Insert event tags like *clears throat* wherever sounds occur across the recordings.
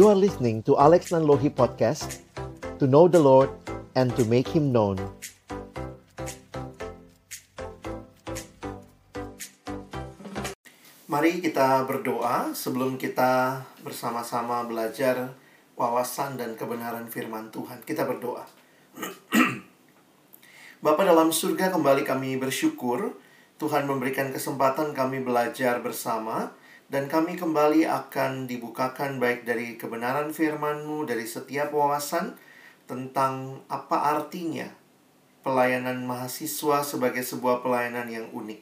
You are listening to Alex Nanlohi Podcast To know the Lord and to make Him known Mari kita berdoa sebelum kita bersama-sama belajar wawasan dan kebenaran firman Tuhan. Kita berdoa. *clears throat* Bapak dalam surga kembali kami bersyukur Tuhan memberikan kesempatan kami belajar bersama dan kami kembali akan dibukakan baik dari kebenaran firman-Mu dari setiap wawasan tentang apa artinya pelayanan mahasiswa sebagai sebuah pelayanan yang unik.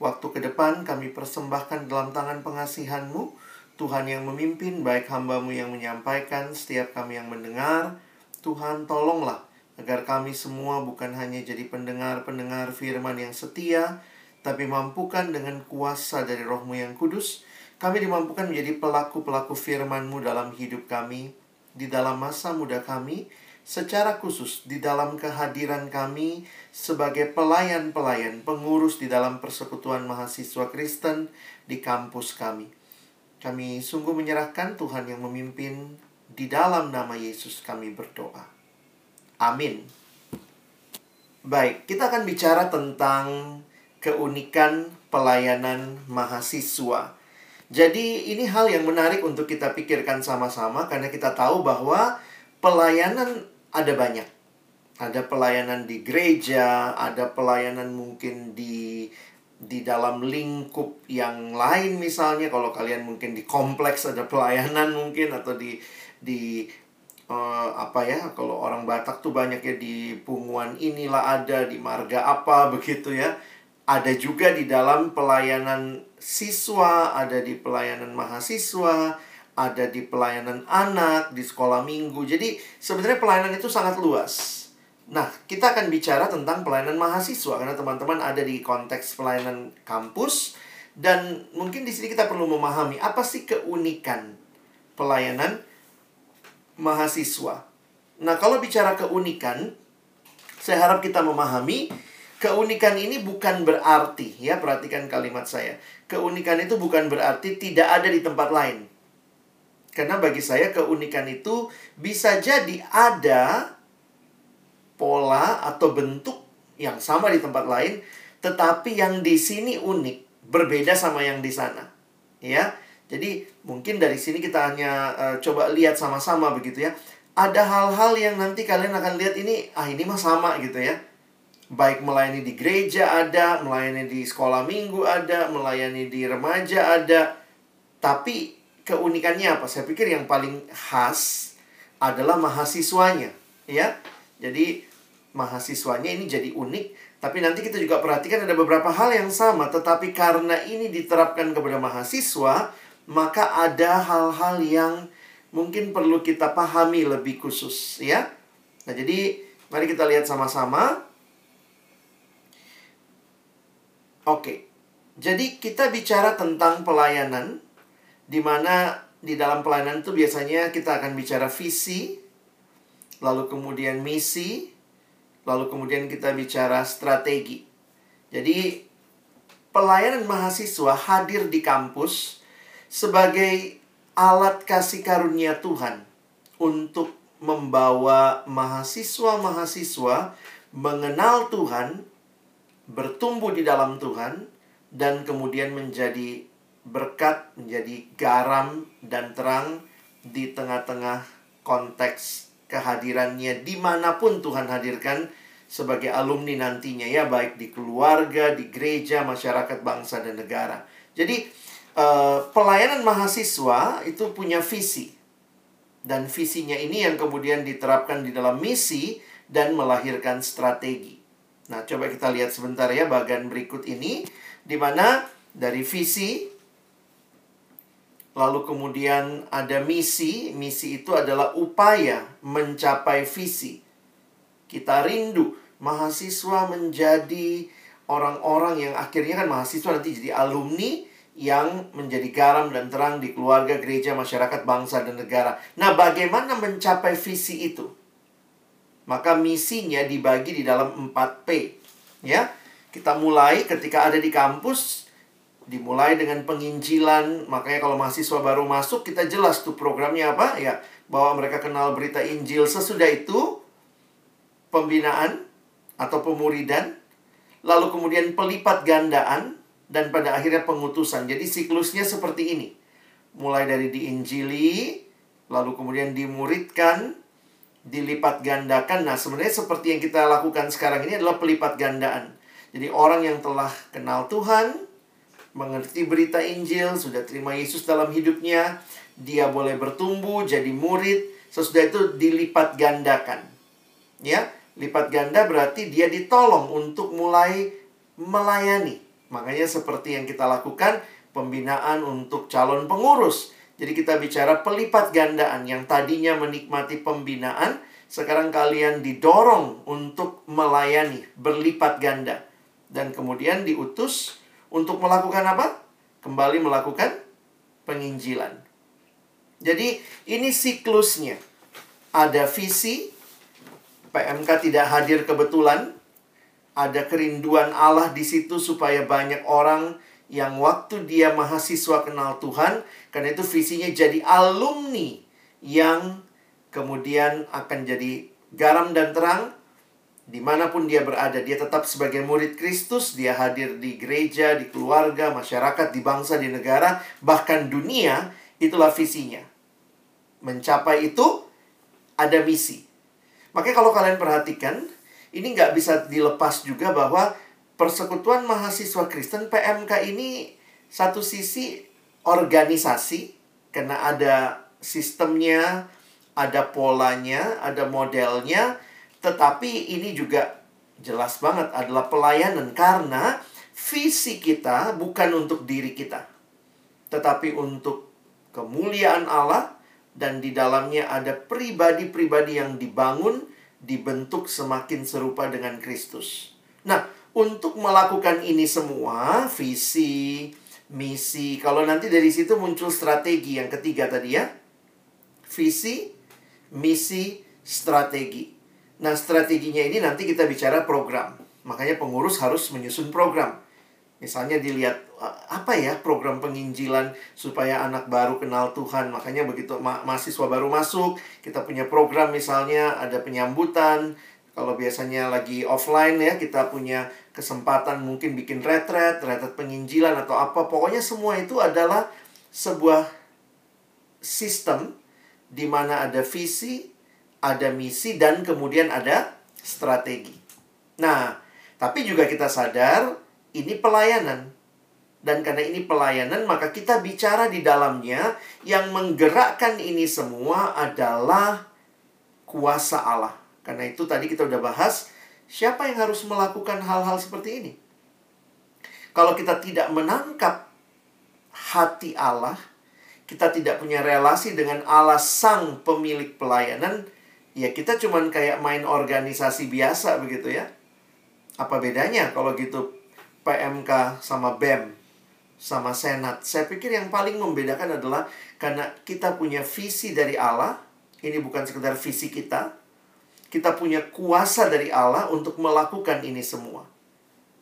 Waktu ke depan kami persembahkan dalam tangan pengasihan-Mu, Tuhan yang memimpin, baik hamba-Mu yang menyampaikan, setiap kami yang mendengar. Tuhan tolonglah agar kami semua bukan hanya jadi pendengar-pendengar firman yang setia, tapi mampukan dengan kuasa dari rohmu yang kudus, kami dimampukan menjadi pelaku-pelaku firman-Mu dalam hidup kami, di dalam masa muda kami, secara khusus di dalam kehadiran kami sebagai pelayan-pelayan, pengurus di dalam persekutuan mahasiswa Kristen di kampus kami. Kami sungguh menyerahkan Tuhan yang memimpin di dalam nama Yesus kami berdoa. Amin. Baik, kita akan bicara tentang keunikan pelayanan mahasiswa. Jadi ini hal yang menarik untuk kita pikirkan sama-sama karena kita tahu bahwa pelayanan ada banyak. Ada pelayanan di gereja, ada pelayanan mungkin di di dalam lingkup yang lain misalnya kalau kalian mungkin di kompleks ada pelayanan mungkin atau di di uh, apa ya kalau orang Batak tuh banyak ya di punguan inilah ada di marga apa *laughs* begitu ya ada juga di dalam pelayanan siswa ada di pelayanan mahasiswa ada di pelayanan anak, di sekolah minggu. Jadi sebenarnya pelayanan itu sangat luas. Nah, kita akan bicara tentang pelayanan mahasiswa karena teman-teman ada di konteks pelayanan kampus dan mungkin di sini kita perlu memahami apa sih keunikan pelayanan mahasiswa. Nah, kalau bicara keunikan, saya harap kita memahami keunikan ini bukan berarti ya, perhatikan kalimat saya. Keunikan itu bukan berarti tidak ada di tempat lain. Karena bagi saya keunikan itu bisa jadi ada pola atau bentuk yang sama di tempat lain, tetapi yang di sini unik, berbeda sama yang di sana. Ya. Jadi mungkin dari sini kita hanya uh, coba lihat sama-sama begitu ya. Ada hal-hal yang nanti kalian akan lihat ini ah ini mah sama gitu ya. Baik melayani di gereja ada, melayani di sekolah minggu ada, melayani di remaja ada. Tapi keunikannya apa? Saya pikir yang paling khas adalah mahasiswanya, ya. Jadi mahasiswanya ini jadi unik, tapi nanti kita juga perhatikan ada beberapa hal yang sama, tetapi karena ini diterapkan kepada mahasiswa, maka ada hal-hal yang mungkin perlu kita pahami lebih khusus, ya. Nah, jadi mari kita lihat sama-sama. Oke. Jadi kita bicara tentang pelayanan di mana di dalam pelayanan itu biasanya kita akan bicara visi, lalu kemudian misi, lalu kemudian kita bicara strategi. Jadi pelayanan mahasiswa hadir di kampus sebagai alat kasih karunia Tuhan untuk membawa mahasiswa-mahasiswa mengenal Tuhan, bertumbuh di dalam Tuhan, dan kemudian menjadi berkat menjadi garam dan terang di tengah-tengah konteks kehadirannya di mana pun Tuhan hadirkan sebagai alumni nantinya ya baik di keluarga, di gereja, masyarakat, bangsa dan negara. Jadi uh, pelayanan mahasiswa itu punya visi dan visinya ini yang kemudian diterapkan di dalam misi dan melahirkan strategi. Nah, coba kita lihat sebentar ya bagian berikut ini di mana dari visi Lalu kemudian ada misi, misi itu adalah upaya mencapai visi. Kita rindu mahasiswa menjadi orang-orang yang akhirnya kan mahasiswa nanti jadi alumni yang menjadi garam dan terang di keluarga, gereja, masyarakat, bangsa, dan negara. Nah, bagaimana mencapai visi itu? Maka misinya dibagi di dalam 4P. Ya, kita mulai ketika ada di kampus, dimulai dengan penginjilan. Makanya kalau mahasiswa baru masuk, kita jelas tuh programnya apa? Ya, bahwa mereka kenal berita Injil. Sesudah itu, pembinaan atau pemuridan, lalu kemudian pelipat gandaan, dan pada akhirnya pengutusan. Jadi siklusnya seperti ini. Mulai dari diinjili, lalu kemudian dimuridkan, dilipat gandakan. Nah, sebenarnya seperti yang kita lakukan sekarang ini adalah pelipat gandaan. Jadi orang yang telah kenal Tuhan, mengerti berita Injil, sudah terima Yesus dalam hidupnya, dia boleh bertumbuh jadi murid, sesudah itu dilipat gandakan. Ya, lipat ganda berarti dia ditolong untuk mulai melayani. Makanya seperti yang kita lakukan pembinaan untuk calon pengurus. Jadi kita bicara pelipat gandaan yang tadinya menikmati pembinaan, sekarang kalian didorong untuk melayani berlipat ganda. Dan kemudian diutus untuk melakukan apa? Kembali melakukan penginjilan. Jadi ini siklusnya. Ada visi, PMK tidak hadir kebetulan, ada kerinduan Allah di situ supaya banyak orang yang waktu dia mahasiswa kenal Tuhan, karena itu visinya jadi alumni yang kemudian akan jadi garam dan terang di mana pun dia berada. Dia tetap sebagai murid Kristus, dia hadir di gereja, di keluarga, masyarakat, di bangsa, di negara, bahkan dunia, itulah visinya. Mencapai itu, ada misi. Makanya kalau kalian perhatikan, ini nggak bisa dilepas juga bahwa persekutuan mahasiswa Kristen PMK ini satu sisi organisasi karena ada sistemnya, ada polanya, ada modelnya, tetapi ini juga jelas banget adalah pelayanan karena visi kita bukan untuk diri kita, tetapi untuk kemuliaan Allah dan di dalamnya ada pribadi-pribadi yang dibangun, dibentuk semakin serupa dengan Kristus. Nah, untuk melakukan ini semua, visi, misi, kalau nanti dari situ muncul strategi yang ketiga tadi ya. Visi, misi, strategi. Nah, strateginya ini nanti kita bicara program. Makanya pengurus harus menyusun program. Misalnya dilihat apa ya program penginjilan supaya anak baru kenal Tuhan. Makanya begitu ma mahasiswa baru masuk, kita punya program misalnya ada penyambutan, kalau biasanya lagi offline ya, kita punya kesempatan mungkin bikin retret, retret penginjilan atau apa. Pokoknya semua itu adalah sebuah sistem di mana ada visi, ada misi, dan kemudian ada strategi. Nah, tapi juga kita sadar ini pelayanan. Dan karena ini pelayanan, maka kita bicara di dalamnya yang menggerakkan ini semua adalah kuasa Allah. Karena itu tadi kita udah bahas, siapa yang harus melakukan hal-hal seperti ini? Kalau kita tidak menangkap hati Allah, kita tidak punya relasi dengan Allah sang pemilik pelayanan, ya kita cuman kayak main organisasi biasa begitu ya. Apa bedanya kalau gitu PMK sama BEM sama Senat? Saya pikir yang paling membedakan adalah karena kita punya visi dari Allah, ini bukan sekedar visi kita, kita punya kuasa dari Allah untuk melakukan ini semua.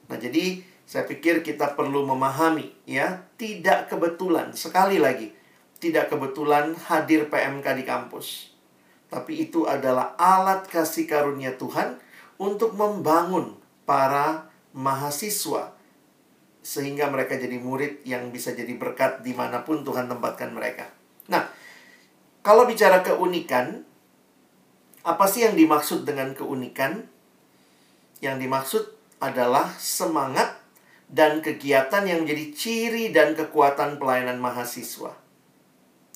Nah, jadi saya pikir kita perlu memahami ya, tidak kebetulan sekali lagi tidak kebetulan hadir PMK di kampus. Tapi itu adalah alat kasih karunia Tuhan untuk membangun para mahasiswa sehingga mereka jadi murid yang bisa jadi berkat di mana pun Tuhan tempatkan mereka. Nah, kalau bicara keunikan, apa sih yang dimaksud dengan keunikan? Yang dimaksud adalah semangat dan kegiatan yang menjadi ciri dan kekuatan pelayanan mahasiswa.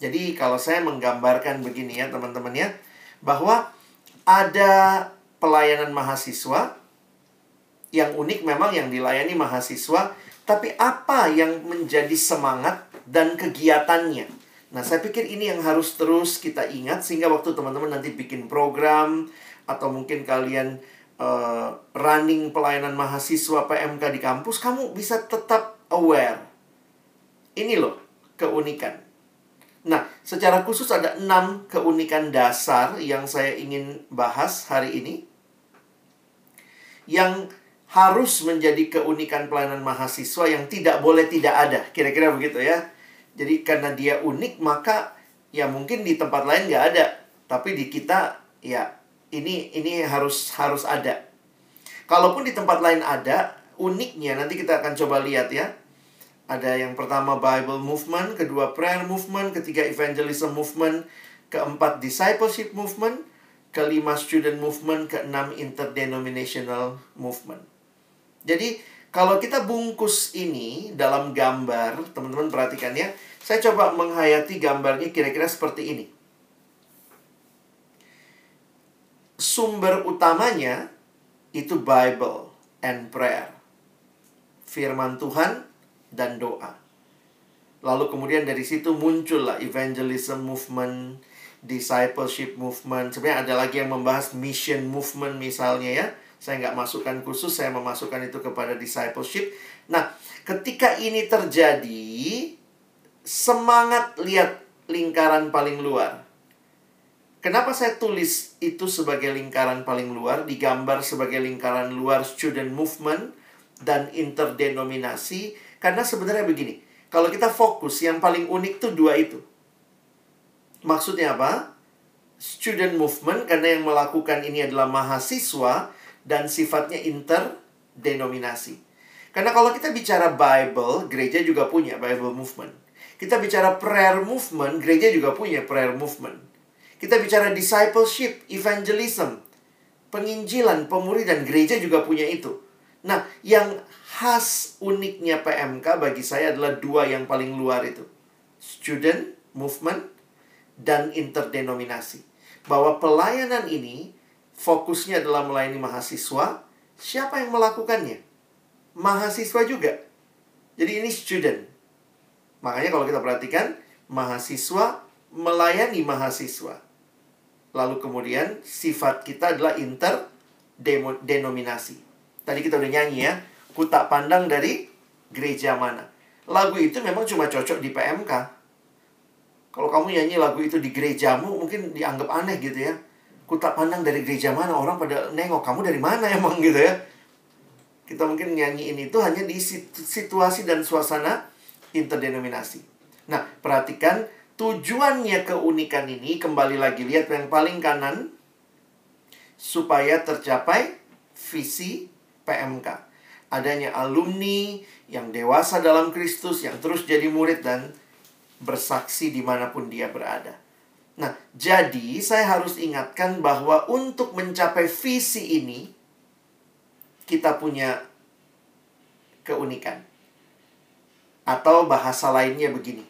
Jadi kalau saya menggambarkan begini ya teman-teman ya, bahwa ada pelayanan mahasiswa yang unik memang yang dilayani mahasiswa, tapi apa yang menjadi semangat dan kegiatannya? Nah, saya pikir ini yang harus terus kita ingat sehingga waktu teman-teman nanti bikin program atau mungkin kalian uh, running pelayanan mahasiswa PMK di kampus, kamu bisa tetap aware. Ini loh keunikan. Nah, secara khusus ada enam keunikan dasar yang saya ingin bahas hari ini. Yang harus menjadi keunikan pelayanan mahasiswa yang tidak boleh tidak ada. Kira-kira begitu ya. Jadi karena dia unik maka ya mungkin di tempat lain nggak ada. Tapi di kita ya ini ini harus harus ada. Kalaupun di tempat lain ada, uniknya nanti kita akan coba lihat ya. Ada yang pertama Bible Movement, kedua Prayer Movement, ketiga Evangelism Movement, keempat Discipleship Movement, kelima Student Movement, keenam Interdenominational Movement. Jadi kalau kita bungkus ini dalam gambar, teman-teman perhatikan ya. Saya coba menghayati gambarnya kira-kira seperti ini. Sumber utamanya itu Bible and prayer. Firman Tuhan dan doa. Lalu kemudian dari situ muncullah evangelism movement, discipleship movement. Sebenarnya ada lagi yang membahas mission movement misalnya ya saya nggak masukkan khusus, saya memasukkan itu kepada discipleship. Nah, ketika ini terjadi, semangat lihat lingkaran paling luar. Kenapa saya tulis itu sebagai lingkaran paling luar, digambar sebagai lingkaran luar student movement dan interdenominasi? Karena sebenarnya begini, kalau kita fokus yang paling unik tuh dua itu. Maksudnya apa? Student movement karena yang melakukan ini adalah mahasiswa, dan sifatnya interdenominasi. Karena kalau kita bicara Bible, gereja juga punya Bible movement. Kita bicara prayer movement, gereja juga punya prayer movement. Kita bicara discipleship, evangelism, penginjilan, pemuridan, gereja juga punya itu. Nah, yang khas uniknya PMK bagi saya adalah dua yang paling luar itu. Student movement dan interdenominasi. Bahwa pelayanan ini fokusnya adalah melayani mahasiswa, siapa yang melakukannya? Mahasiswa juga. Jadi ini student. Makanya kalau kita perhatikan, mahasiswa melayani mahasiswa. Lalu kemudian sifat kita adalah interdenominasi. Tadi kita udah nyanyi ya, ku tak pandang dari gereja mana. Lagu itu memang cuma cocok di PMK. Kalau kamu nyanyi lagu itu di gerejamu mungkin dianggap aneh gitu ya ku tak pandang dari gereja mana orang pada nengok kamu dari mana emang? Gitu ya. Kita mungkin nyanyiin itu hanya di situasi dan suasana interdenominasi. Nah perhatikan tujuannya keunikan ini kembali lagi lihat yang paling kanan supaya tercapai visi PMK adanya alumni yang dewasa dalam Kristus yang terus jadi murid dan bersaksi di mana pun dia berada Nah, jadi saya harus ingatkan bahwa untuk mencapai visi ini, kita punya keunikan. Atau bahasa lainnya begini.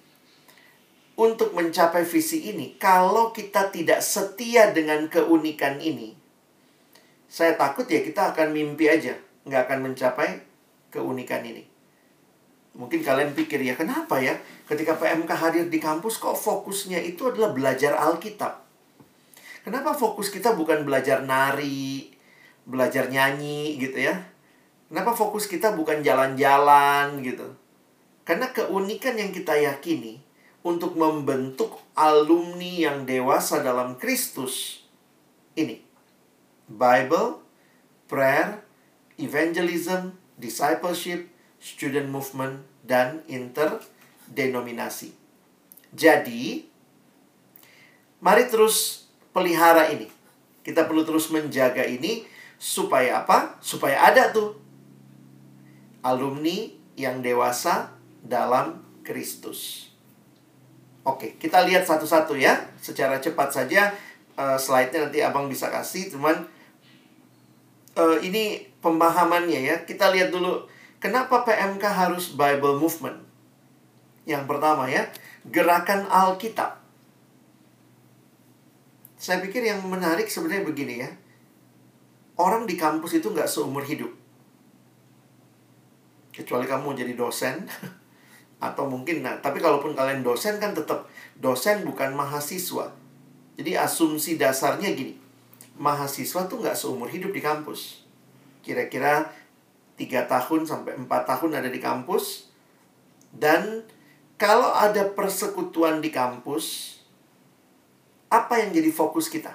Untuk mencapai visi ini, kalau kita tidak setia dengan keunikan ini, saya takut ya kita akan mimpi aja, nggak akan mencapai keunikan ini. Mungkin kalian pikir ya, kenapa ya? Ketika PMK hadir di kampus, kok fokusnya itu adalah belajar Alkitab? Kenapa fokus kita bukan belajar nari, belajar nyanyi gitu ya? Kenapa fokus kita bukan jalan-jalan gitu? Karena keunikan yang kita yakini untuk membentuk alumni yang dewasa dalam Kristus ini. Bible, prayer, evangelism, discipleship, student movement, dan interdenominasi. Jadi, mari terus pelihara ini. Kita perlu terus menjaga ini supaya apa? Supaya ada tuh alumni yang dewasa dalam Kristus. Oke, kita lihat satu-satu ya. Secara cepat saja uh, slide-nya nanti Abang bisa kasih, cuman uh, ini pemahamannya ya. Kita lihat dulu Kenapa PMK harus Bible Movement? Yang pertama ya, gerakan Alkitab. Saya pikir yang menarik sebenarnya begini ya. Orang di kampus itu nggak seumur hidup. Kecuali kamu jadi dosen. *laughs* Atau mungkin, nah, tapi kalaupun kalian dosen kan tetap dosen bukan mahasiswa. Jadi asumsi dasarnya gini. Mahasiswa tuh nggak seumur hidup di kampus. Kira-kira tiga tahun sampai empat tahun ada di kampus dan kalau ada persekutuan di kampus apa yang jadi fokus kita?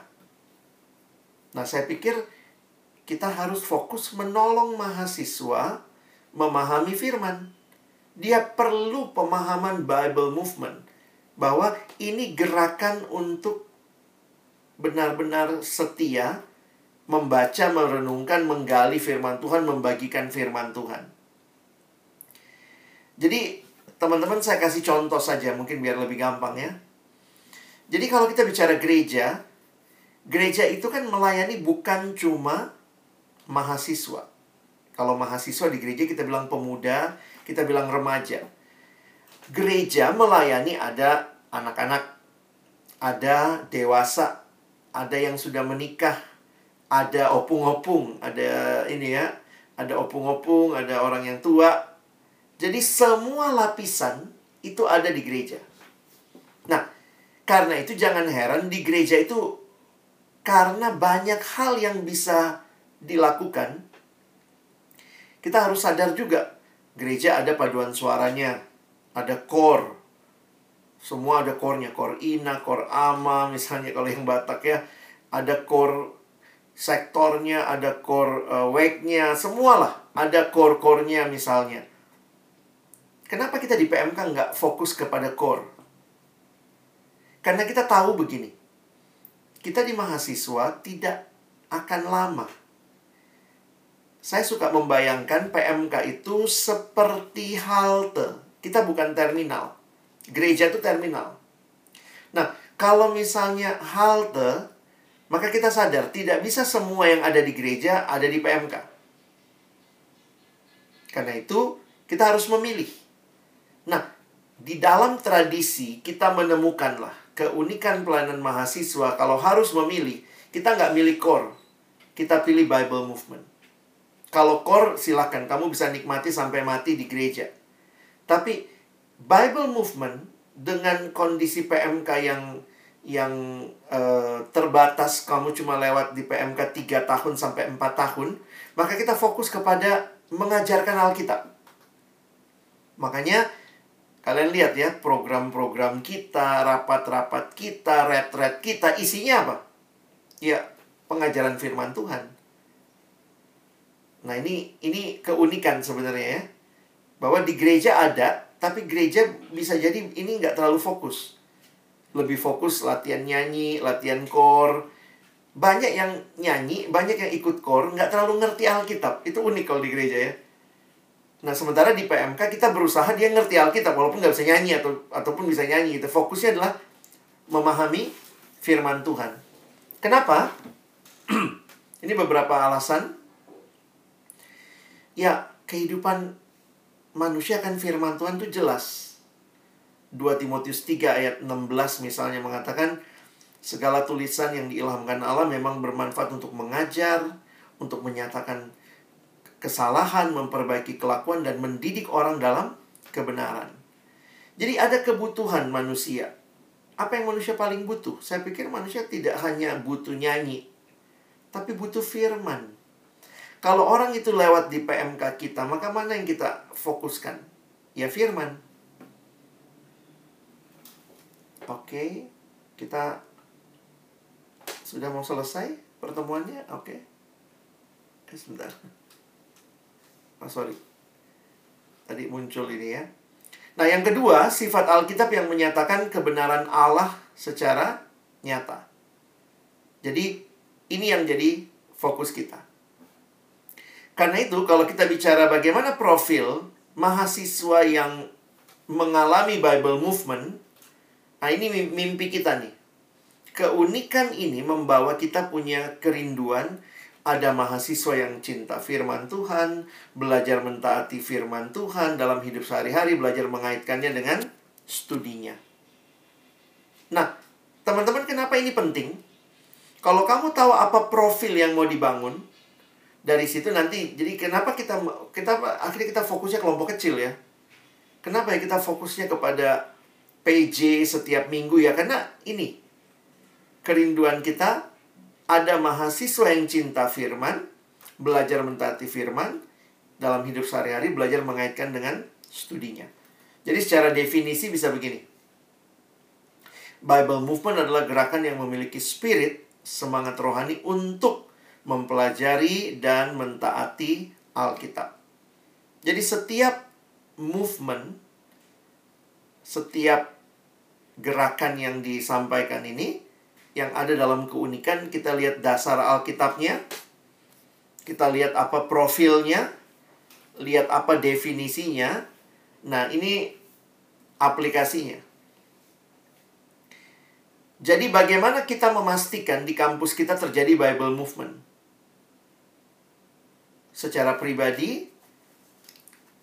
Nah, saya pikir kita harus fokus menolong mahasiswa memahami firman. Dia perlu pemahaman Bible movement bahwa ini gerakan untuk benar-benar setia membaca, merenungkan, menggali firman Tuhan, membagikan firman Tuhan. Jadi, teman-teman saya kasih contoh saja mungkin biar lebih gampang ya. Jadi kalau kita bicara gereja, gereja itu kan melayani bukan cuma mahasiswa. Kalau mahasiswa di gereja kita bilang pemuda, kita bilang remaja. Gereja melayani ada anak-anak, ada dewasa, ada yang sudah menikah, ada opung-opung, ada ini ya, ada opung-opung, ada orang yang tua. Jadi semua lapisan itu ada di gereja. Nah, karena itu jangan heran di gereja itu karena banyak hal yang bisa dilakukan, kita harus sadar juga gereja ada paduan suaranya, ada core. Semua ada core-nya, core ina, core ama, misalnya kalau yang Batak ya, ada core sektornya, ada core uh, wake-nya, semualah ada core-core-nya misalnya. Kenapa kita di PMK nggak fokus kepada core? Karena kita tahu begini, kita di mahasiswa tidak akan lama saya suka membayangkan PMK itu seperti halte. Kita bukan terminal. Gereja itu terminal. Nah, kalau misalnya halte, maka kita sadar tidak bisa semua yang ada di gereja ada di PMK. Karena itu, kita harus memilih. Nah, di dalam tradisi kita menemukanlah keunikan pelayanan mahasiswa kalau harus memilih, kita nggak milih core, kita pilih Bible Movement. Kalau core silakan kamu bisa nikmati sampai mati di gereja. Tapi Bible movement dengan kondisi PMK yang yang uh, terbatas kamu cuma lewat di PMK 3 tahun sampai 4 tahun, maka kita fokus kepada mengajarkan Alkitab. Makanya kalian lihat ya program-program kita, rapat-rapat kita, retret kita isinya apa? Ya, pengajaran firman Tuhan. Nah, ini ini keunikan sebenarnya ya. Bahwa di gereja ada, tapi gereja bisa jadi ini nggak terlalu fokus. Lebih fokus latihan nyanyi, latihan core. Banyak yang nyanyi, banyak yang ikut core, nggak terlalu ngerti Alkitab. Itu unik kalau di gereja ya. Nah, sementara di PMK kita berusaha dia ngerti Alkitab walaupun nggak bisa nyanyi atau ataupun bisa nyanyi. Itu fokusnya adalah memahami firman Tuhan. Kenapa? *clears throat* Ini beberapa alasan ya kehidupan manusia kan firman Tuhan itu jelas. 2 Timotius 3 ayat 16 misalnya mengatakan segala tulisan yang diilhamkan Allah memang bermanfaat untuk mengajar, untuk menyatakan kesalahan, memperbaiki kelakuan dan mendidik orang dalam kebenaran. Jadi ada kebutuhan manusia. Apa yang manusia paling butuh? Saya pikir manusia tidak hanya butuh nyanyi, tapi butuh firman. Kalau orang itu lewat di PMK kita, maka mana yang kita fokuskan? Ya firman. Oke, kita sudah mau selesai pertemuannya? Oke. Eh, sebentar. *laughs* Oh, sorry. Tadi muncul ini ya. Nah, yang kedua, sifat Alkitab yang menyatakan kebenaran Allah secara nyata. Jadi, ini yang jadi fokus kita. Karena itu kalau kita bicara bagaimana profil mahasiswa yang mengalami Bible movement, nah ini mimpi kita nih. Keunikan ini membawa kita punya kerinduan ada mahasiswa yang cinta firman Tuhan, belajar mentaati firman Tuhan dalam hidup sehari-hari, belajar mengaitkannya dengan studinya. Nah, teman-teman kenapa ini penting? Kalau kamu tahu apa profil yang mau dibangun, dari situ nanti jadi kenapa kita kita akhirnya kita fokusnya kelompok kecil ya kenapa ya kita fokusnya kepada PJ setiap minggu ya karena ini kerinduan kita ada mahasiswa yang cinta firman belajar mentaati firman dalam hidup sehari-hari belajar mengaitkan dengan studinya jadi secara definisi bisa begini Bible movement adalah gerakan yang memiliki spirit semangat rohani untuk mempelajari dan mentaati Alkitab. Jadi setiap movement, setiap gerakan yang disampaikan ini yang ada dalam keunikan kita lihat dasar Alkitabnya, kita lihat apa profilnya, lihat apa definisinya. Nah, ini aplikasinya. Jadi bagaimana kita memastikan di kampus kita terjadi Bible movement? Secara pribadi,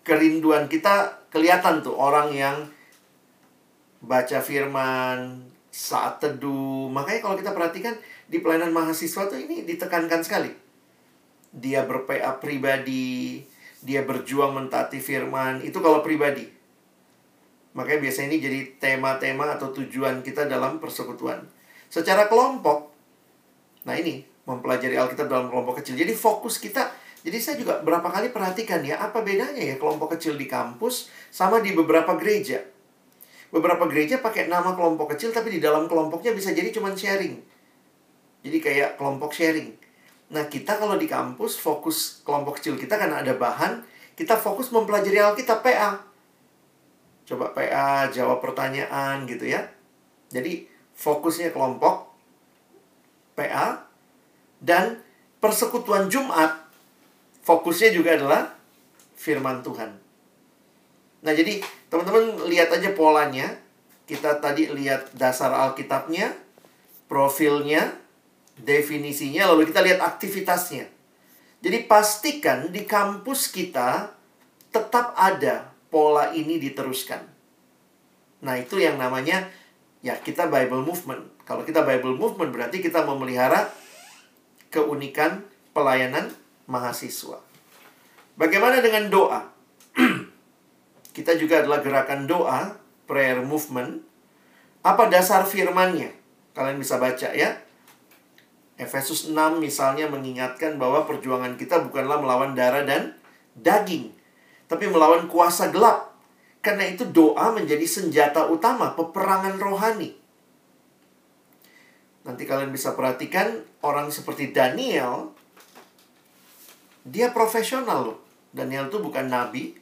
kerinduan kita kelihatan tuh orang yang baca firman, saat teduh. Makanya kalau kita perhatikan di pelayanan mahasiswa tuh ini ditekankan sekali. Dia berPA pribadi, dia berjuang mentaati firman, itu kalau pribadi. Makanya biasanya ini jadi tema-tema atau tujuan kita dalam persekutuan. Secara kelompok, nah ini, mempelajari Alkitab dalam kelompok kecil. Jadi fokus kita, jadi saya juga berapa kali perhatikan ya, apa bedanya ya kelompok kecil di kampus sama di beberapa gereja. Beberapa gereja pakai nama kelompok kecil, tapi di dalam kelompoknya bisa jadi cuma sharing. Jadi kayak kelompok sharing. Nah, kita kalau di kampus, fokus kelompok kecil kita karena ada bahan, kita fokus mempelajari Alkitab PA coba PA, jawab pertanyaan gitu ya. Jadi fokusnya kelompok PA dan persekutuan Jumat fokusnya juga adalah firman Tuhan. Nah, jadi teman-teman lihat aja polanya. Kita tadi lihat dasar Alkitabnya, profilnya, definisinya, lalu kita lihat aktivitasnya. Jadi pastikan di kampus kita tetap ada pola ini diteruskan. Nah, itu yang namanya ya kita Bible movement. Kalau kita Bible movement berarti kita memelihara keunikan pelayanan mahasiswa. Bagaimana dengan doa? Kita juga adalah gerakan doa, prayer movement. Apa dasar firmannya? Kalian bisa baca ya. Efesus 6 misalnya mengingatkan bahwa perjuangan kita bukanlah melawan darah dan daging, tapi melawan kuasa gelap. Karena itu doa menjadi senjata utama peperangan rohani. Nanti kalian bisa perhatikan orang seperti Daniel, dia profesional loh. Daniel itu bukan nabi,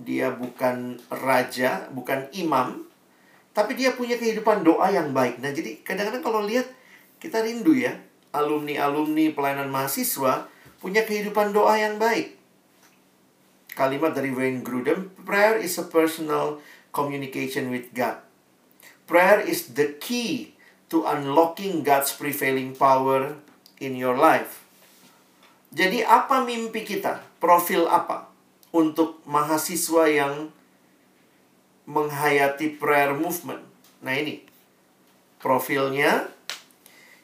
dia bukan raja, bukan imam, tapi dia punya kehidupan doa yang baik. Nah, jadi kadang-kadang kalau lihat kita rindu ya, alumni-alumni pelayanan mahasiswa punya kehidupan doa yang baik kalimat dari Wayne Grudem, prayer is a personal communication with God. Prayer is the key to unlocking God's prevailing power in your life. Jadi apa mimpi kita? Profil apa untuk mahasiswa yang menghayati prayer movement? Nah ini profilnya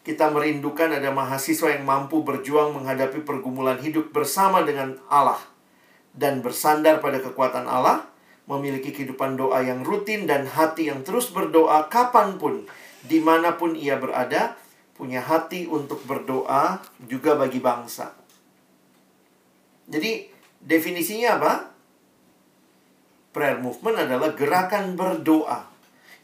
kita merindukan ada mahasiswa yang mampu berjuang menghadapi pergumulan hidup bersama dengan Allah dan bersandar pada kekuatan Allah, memiliki kehidupan doa yang rutin dan hati yang terus berdoa kapan pun, di mana pun ia berada, punya hati untuk berdoa juga bagi bangsa. Jadi, definisinya apa? Prayer movement adalah gerakan berdoa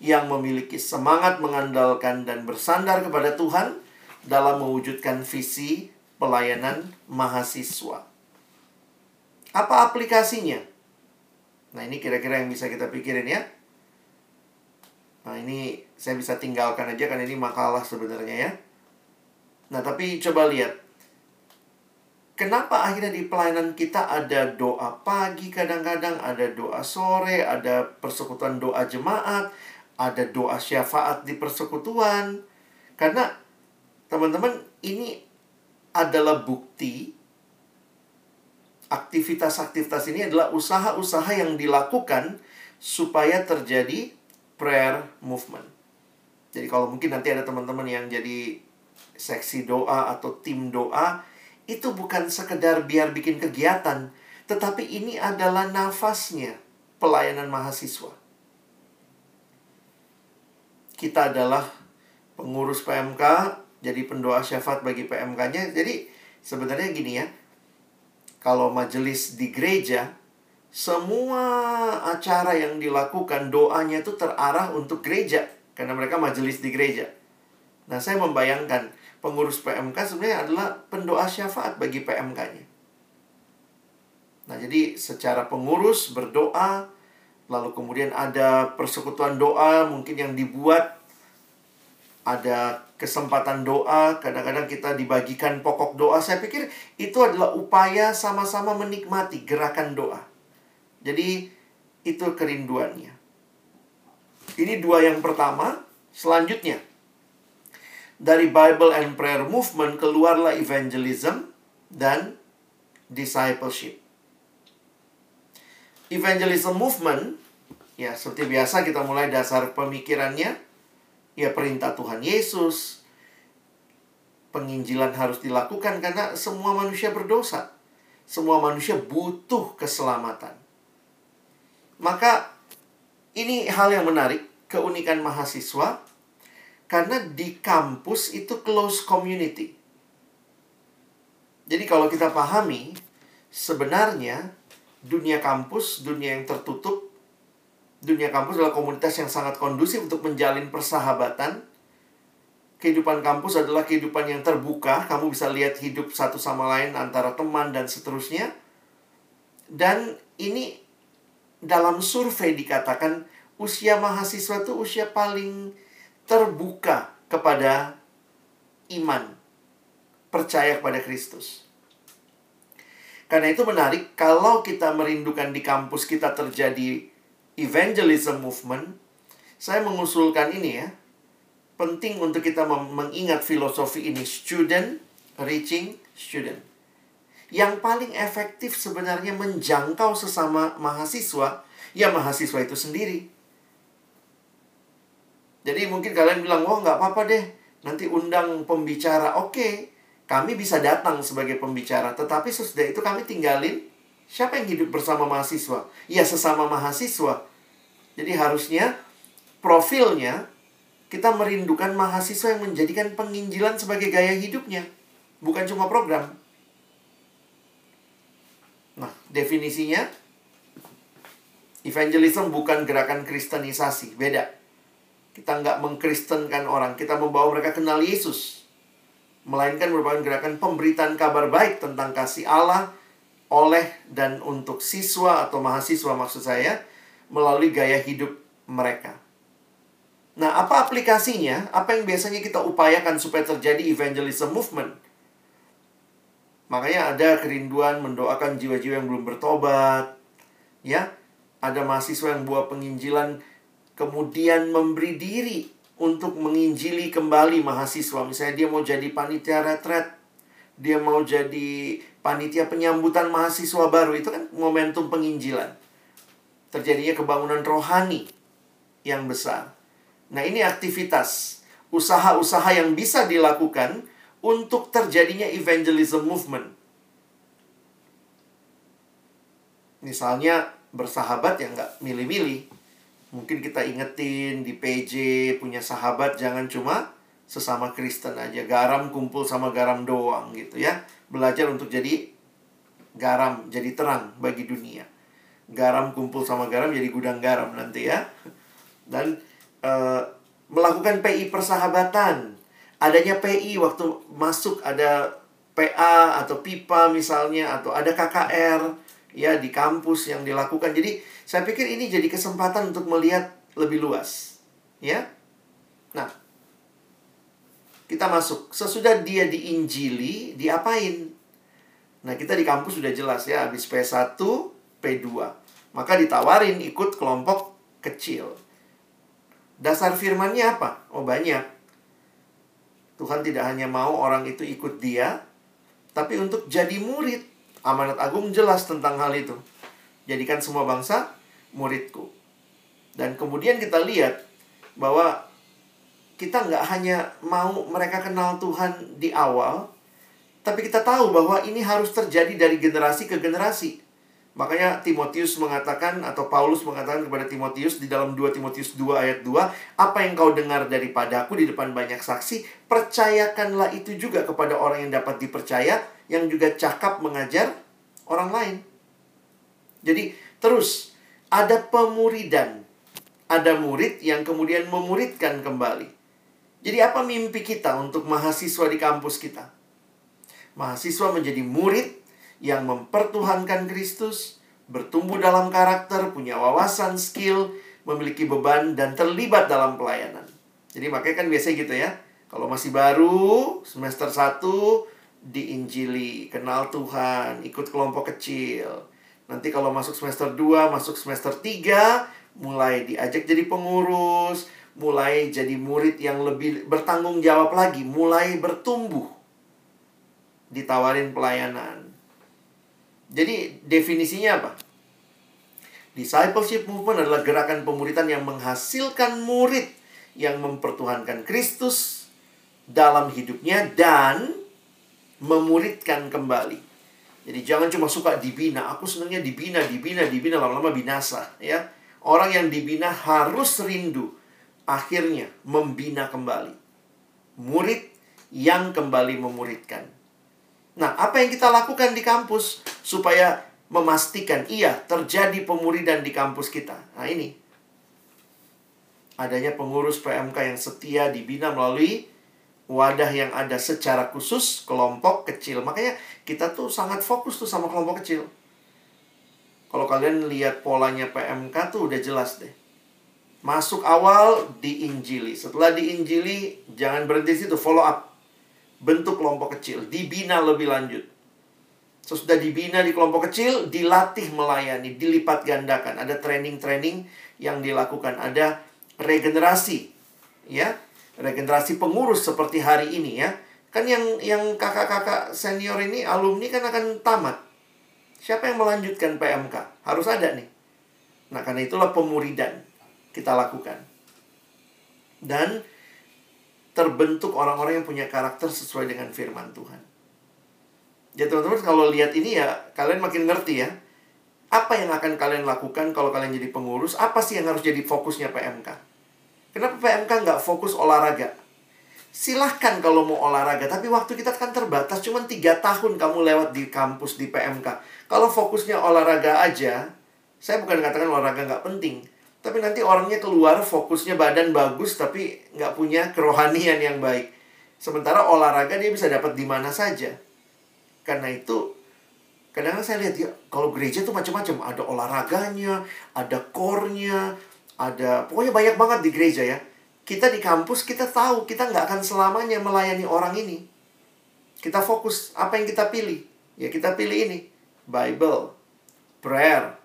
yang memiliki semangat mengandalkan dan bersandar kepada Tuhan dalam mewujudkan visi pelayanan mahasiswa. Apa aplikasinya? Nah, ini kira-kira yang bisa kita pikirin ya. Nah, ini saya bisa tinggalkan aja kan ini makalah sebenarnya ya. Nah, tapi coba lihat. Kenapa akhirnya di pelayanan kita ada doa pagi kadang-kadang, ada doa sore, ada persekutuan doa jemaat, ada doa syafaat di persekutuan. Karena teman-teman ini adalah bukti aktivitas-aktivitas ini adalah usaha-usaha yang dilakukan supaya terjadi prayer movement. Jadi kalau mungkin nanti ada teman-teman yang jadi seksi doa atau tim doa, itu bukan sekedar biar bikin kegiatan, tetapi ini adalah nafasnya pelayanan mahasiswa. Kita adalah pengurus PMK, jadi pendoa syafaat bagi PMK-nya. Jadi sebenarnya gini ya, kalau majelis di gereja, semua acara yang dilakukan doanya itu terarah untuk gereja karena mereka majelis di gereja. Nah, saya membayangkan pengurus PMK sebenarnya adalah pendoa syafaat bagi PMK-nya. Nah, jadi secara pengurus berdoa, lalu kemudian ada persekutuan doa mungkin yang dibuat ada kesempatan doa, kadang-kadang kita dibagikan pokok doa. Saya pikir itu adalah upaya sama-sama menikmati gerakan doa. Jadi itu kerinduannya. Ini dua yang pertama. Selanjutnya, dari Bible and Prayer Movement keluarlah evangelism dan discipleship. Evangelism movement, ya seperti biasa kita mulai dasar pemikirannya, ya perintah Tuhan Yesus. Penginjilan harus dilakukan karena semua manusia berdosa. Semua manusia butuh keselamatan. Maka ini hal yang menarik, keunikan mahasiswa karena di kampus itu close community. Jadi kalau kita pahami sebenarnya dunia kampus, dunia yang tertutup dunia kampus adalah komunitas yang sangat kondusif untuk menjalin persahabatan. Kehidupan kampus adalah kehidupan yang terbuka, kamu bisa lihat hidup satu sama lain antara teman dan seterusnya. Dan ini dalam survei dikatakan usia mahasiswa itu usia paling terbuka kepada iman, percaya kepada Kristus. Karena itu menarik kalau kita merindukan di kampus kita terjadi evangelism movement, saya mengusulkan ini ya. Penting untuk kita mengingat filosofi ini student reaching student. Yang paling efektif sebenarnya menjangkau sesama mahasiswa, ya mahasiswa itu sendiri. Jadi mungkin kalian bilang, oh nggak apa-apa deh, nanti undang pembicara. Oke, kami bisa datang sebagai pembicara, tetapi sesudah itu kami tinggalin Siapa yang hidup bersama mahasiswa? Ya sesama mahasiswa. Jadi harusnya profilnya kita merindukan mahasiswa yang menjadikan penginjilan sebagai gaya hidupnya, bukan cuma program. Nah, definisinya evangelism bukan gerakan kristenisasi, beda. Kita nggak mengkristenkan orang, kita membawa mereka kenal Yesus. Melainkan merupakan gerakan pemberitaan kabar baik tentang kasih Allah oleh dan untuk siswa atau mahasiswa maksud saya melalui gaya hidup mereka. Nah, apa aplikasinya? Apa yang biasanya kita upayakan supaya terjadi evangelism movement? Makanya ada kerinduan mendoakan jiwa-jiwa yang belum bertobat. Ya, ada mahasiswa yang buat penginjilan kemudian memberi diri untuk menginjili kembali mahasiswa. Misalnya dia mau jadi panitia retret, dia mau jadi panitia penyambutan mahasiswa baru itu kan momentum penginjilan. Terjadinya kebangunan rohani yang besar. Nah, ini aktivitas usaha-usaha yang bisa dilakukan untuk terjadinya evangelism movement. Misalnya bersahabat yang nggak milih-milih. Mungkin kita ingetin di PJ punya sahabat jangan cuma sesama Kristen aja. Garam kumpul sama garam doang gitu ya belajar untuk jadi garam, jadi terang bagi dunia. Garam kumpul sama garam jadi gudang garam nanti ya. Dan uh, melakukan PI persahabatan. Adanya PI waktu masuk ada PA atau pipa misalnya atau ada KKR ya di kampus yang dilakukan. Jadi saya pikir ini jadi kesempatan untuk melihat lebih luas. Ya. Nah, kita masuk. Sesudah dia diinjili, diapain? Nah, kita di kampus sudah jelas ya, habis P1, P2. Maka ditawarin ikut kelompok kecil. Dasar firmannya apa? Oh, banyak. Tuhan tidak hanya mau orang itu ikut dia, tapi untuk jadi murid. Amanat agung jelas tentang hal itu. Jadikan semua bangsa muridku. Dan kemudian kita lihat bahwa kita nggak hanya mau mereka kenal Tuhan di awal, tapi kita tahu bahwa ini harus terjadi dari generasi ke generasi. Makanya Timotius mengatakan atau Paulus mengatakan kepada Timotius di dalam 2 Timotius 2 ayat 2, apa yang kau dengar daripadaku di depan banyak saksi, percayakanlah itu juga kepada orang yang dapat dipercaya, yang juga cakap mengajar orang lain. Jadi terus ada pemuridan. Ada murid yang kemudian memuridkan kembali. Jadi apa mimpi kita untuk mahasiswa di kampus kita? Mahasiswa menjadi murid yang mempertuhankan Kristus, bertumbuh dalam karakter, punya wawasan, skill, memiliki beban, dan terlibat dalam pelayanan. Jadi makanya kan biasa gitu ya. Kalau masih baru, semester 1, diinjili, kenal Tuhan, ikut kelompok kecil. Nanti kalau masuk semester 2, masuk semester 3, mulai diajak jadi pengurus, mulai jadi murid yang lebih bertanggung jawab lagi, mulai bertumbuh. Ditawarin pelayanan. Jadi definisinya apa? Discipleship movement adalah gerakan pemuritan yang menghasilkan murid yang mempertuhankan Kristus dalam hidupnya dan memuridkan kembali. Jadi jangan cuma suka dibina. Aku senangnya dibina, dibina, dibina lama-lama binasa, ya. Orang yang dibina harus rindu akhirnya membina kembali. Murid yang kembali memuridkan. Nah, apa yang kita lakukan di kampus supaya memastikan iya terjadi pemuridan di kampus kita? Nah, ini adanya pengurus PMK yang setia dibina melalui wadah yang ada secara khusus kelompok kecil. Makanya kita tuh sangat fokus tuh sama kelompok kecil. Kalau kalian lihat polanya PMK tuh udah jelas deh. Masuk awal diinjili. Setelah diinjili jangan berhenti situ follow up. Bentuk kelompok kecil, dibina lebih lanjut. Sesudah dibina di kelompok kecil, dilatih melayani, dilipat gandakan. Ada training-training yang dilakukan, ada regenerasi. Ya, regenerasi pengurus seperti hari ini ya. Kan yang yang kakak-kakak senior ini alumni kan akan tamat. Siapa yang melanjutkan PMK? Harus ada nih. Nah, karena itulah pemuridan kita lakukan. Dan terbentuk orang-orang yang punya karakter sesuai dengan firman Tuhan. Ya teman-teman kalau lihat ini ya kalian makin ngerti ya. Apa yang akan kalian lakukan kalau kalian jadi pengurus? Apa sih yang harus jadi fokusnya PMK? Kenapa PMK nggak fokus olahraga? Silahkan kalau mau olahraga, tapi waktu kita kan terbatas. Cuma tiga tahun kamu lewat di kampus di PMK. Kalau fokusnya olahraga aja, saya bukan katakan olahraga nggak penting. Tapi nanti orangnya keluar, fokusnya badan bagus, tapi nggak punya kerohanian yang baik. Sementara olahraga dia bisa dapat di mana saja. Karena itu, kadang-kadang saya lihat ya, kalau gereja tuh macam-macam. Ada olahraganya, ada core-nya, ada pokoknya banyak banget di gereja ya. Kita di kampus kita tahu kita nggak akan selamanya melayani orang ini. Kita fokus apa yang kita pilih. Ya kita pilih ini. Bible prayer.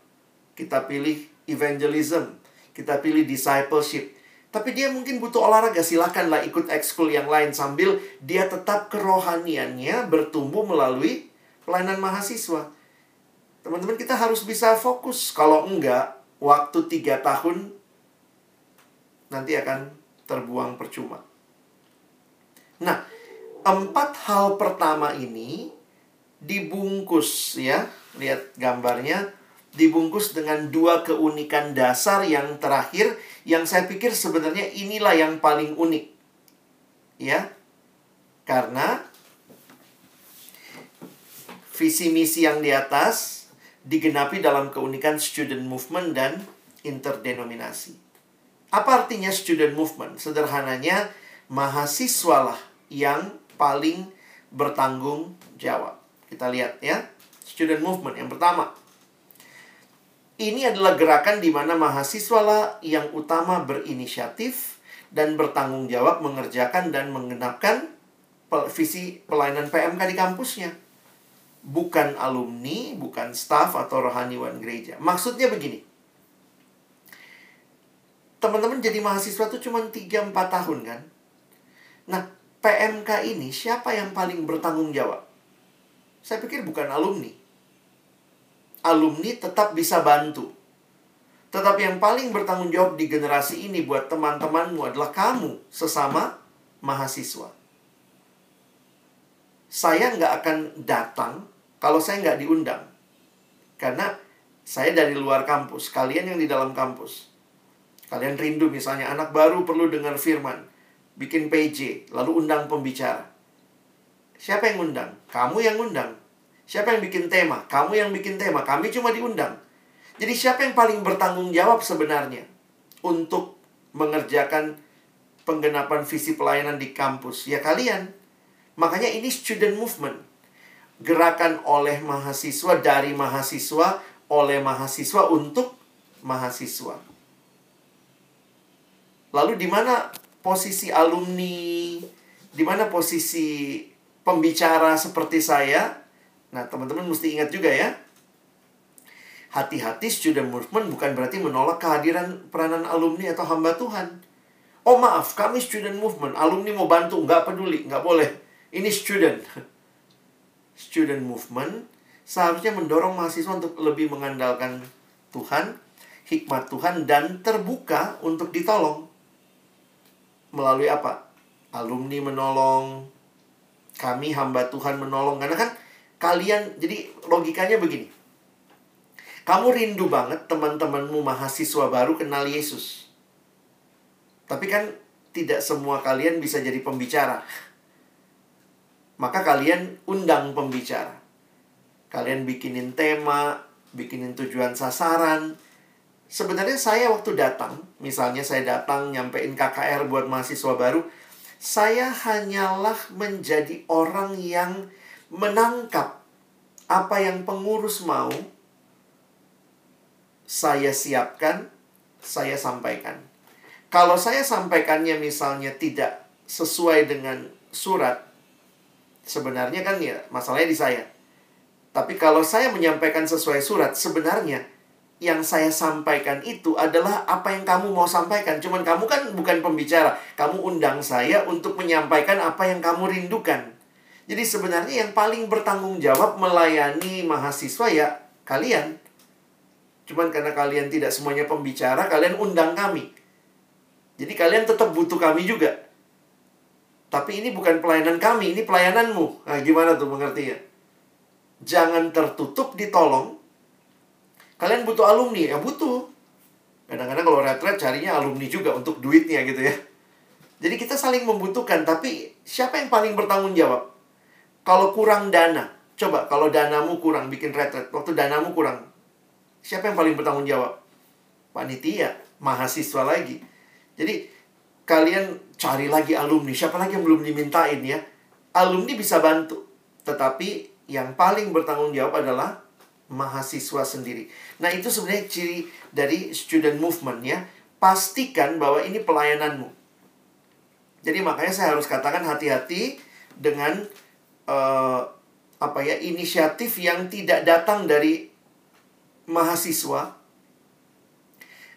Kita pilih evangelism. Kita pilih discipleship. Tapi dia mungkin butuh olahraga silakanlah ikut ekskul yang lain sambil dia tetap kerohaniannya bertumbuh melalui pelayanan mahasiswa. Teman-teman kita harus bisa fokus. Kalau enggak waktu tiga tahun nanti akan terbuang percuma. Nah, empat hal pertama ini dibungkus ya, lihat gambarnya, dibungkus dengan dua keunikan dasar yang terakhir yang saya pikir sebenarnya inilah yang paling unik. Ya. Karena visi misi yang di atas digenapi dalam keunikan student movement dan interdenominasi. Apa artinya student movement? Sederhananya, mahasiswalah yang paling bertanggung jawab. Kita lihat ya, student movement yang pertama. Ini adalah gerakan di mana mahasiswalah yang utama berinisiatif dan bertanggung jawab mengerjakan dan menggenapkan visi pelayanan PMK di kampusnya. Bukan alumni, bukan staff atau rohaniwan gereja. Maksudnya begini teman-teman jadi mahasiswa tuh cuma 3-4 tahun kan. Nah, PMK ini siapa yang paling bertanggung jawab? Saya pikir bukan alumni. Alumni tetap bisa bantu. Tetapi yang paling bertanggung jawab di generasi ini buat teman-temanmu adalah kamu, sesama mahasiswa. Saya nggak akan datang kalau saya nggak diundang. Karena saya dari luar kampus, kalian yang di dalam kampus. Kalian rindu misalnya anak baru perlu dengar firman. Bikin PJ, lalu undang pembicara. Siapa yang undang? Kamu yang undang. Siapa yang bikin tema? Kamu yang bikin tema. Kami cuma diundang. Jadi siapa yang paling bertanggung jawab sebenarnya untuk mengerjakan penggenapan visi pelayanan di kampus? Ya kalian. Makanya ini student movement. Gerakan oleh mahasiswa dari mahasiswa oleh mahasiswa untuk mahasiswa. Lalu di mana posisi alumni? Di mana posisi pembicara seperti saya? Nah, teman-teman mesti ingat juga ya. Hati-hati student movement bukan berarti menolak kehadiran peranan alumni atau hamba Tuhan. Oh maaf, kami student movement. Alumni mau bantu, nggak peduli, nggak boleh. Ini student. *laughs* Student movement seharusnya mendorong mahasiswa untuk lebih mengandalkan Tuhan, hikmat Tuhan, dan terbuka untuk ditolong. Melalui apa? Alumni menolong, kami hamba Tuhan menolong. Karena kan kalian, jadi logikanya begini. Kamu rindu banget teman-temanmu mahasiswa baru kenal Yesus. Tapi kan tidak semua kalian bisa jadi pembicara. Maka kalian undang pembicara. Kalian bikinin tema, bikinin tujuan sasaran. Sebenarnya saya waktu datang, misalnya saya datang nyampein KKR buat mahasiswa baru, saya hanyalah menjadi orang yang menangkap apa yang pengurus mau, saya siapkan, saya sampaikan. Kalau saya sampaikannya misalnya tidak sesuai dengan surat, sebenarnya kan ya masalahnya di saya. Tapi kalau saya menyampaikan sesuai surat, sebenarnya yang saya sampaikan itu adalah apa yang kamu mau sampaikan. Cuman kamu kan bukan pembicara. Kamu undang saya untuk menyampaikan apa yang kamu rindukan. Jadi sebenarnya yang paling bertanggung jawab melayani mahasiswa ya kalian. Cuman karena kalian tidak semuanya pembicara, kalian undang kami. Jadi kalian tetap butuh kami juga. Tapi ini bukan pelayanan kami, ini pelayananmu. Nah, gimana tuh mengerti ya? Jangan tertutup ditolong, Kalian butuh alumni, ya butuh. Kadang-kadang kalau retret carinya alumni juga untuk duitnya gitu ya. Jadi kita saling membutuhkan, tapi siapa yang paling bertanggung jawab? Kalau kurang dana, coba kalau danamu kurang bikin retret, waktu danamu kurang, siapa yang paling bertanggung jawab? Panitia, mahasiswa lagi. Jadi kalian cari lagi alumni, siapa lagi yang belum dimintain ya? Alumni bisa bantu, tetapi yang paling bertanggung jawab adalah mahasiswa sendiri. Nah, itu sebenarnya ciri dari student movement ya. Pastikan bahwa ini pelayananmu. Jadi makanya saya harus katakan hati-hati dengan uh, apa ya inisiatif yang tidak datang dari mahasiswa.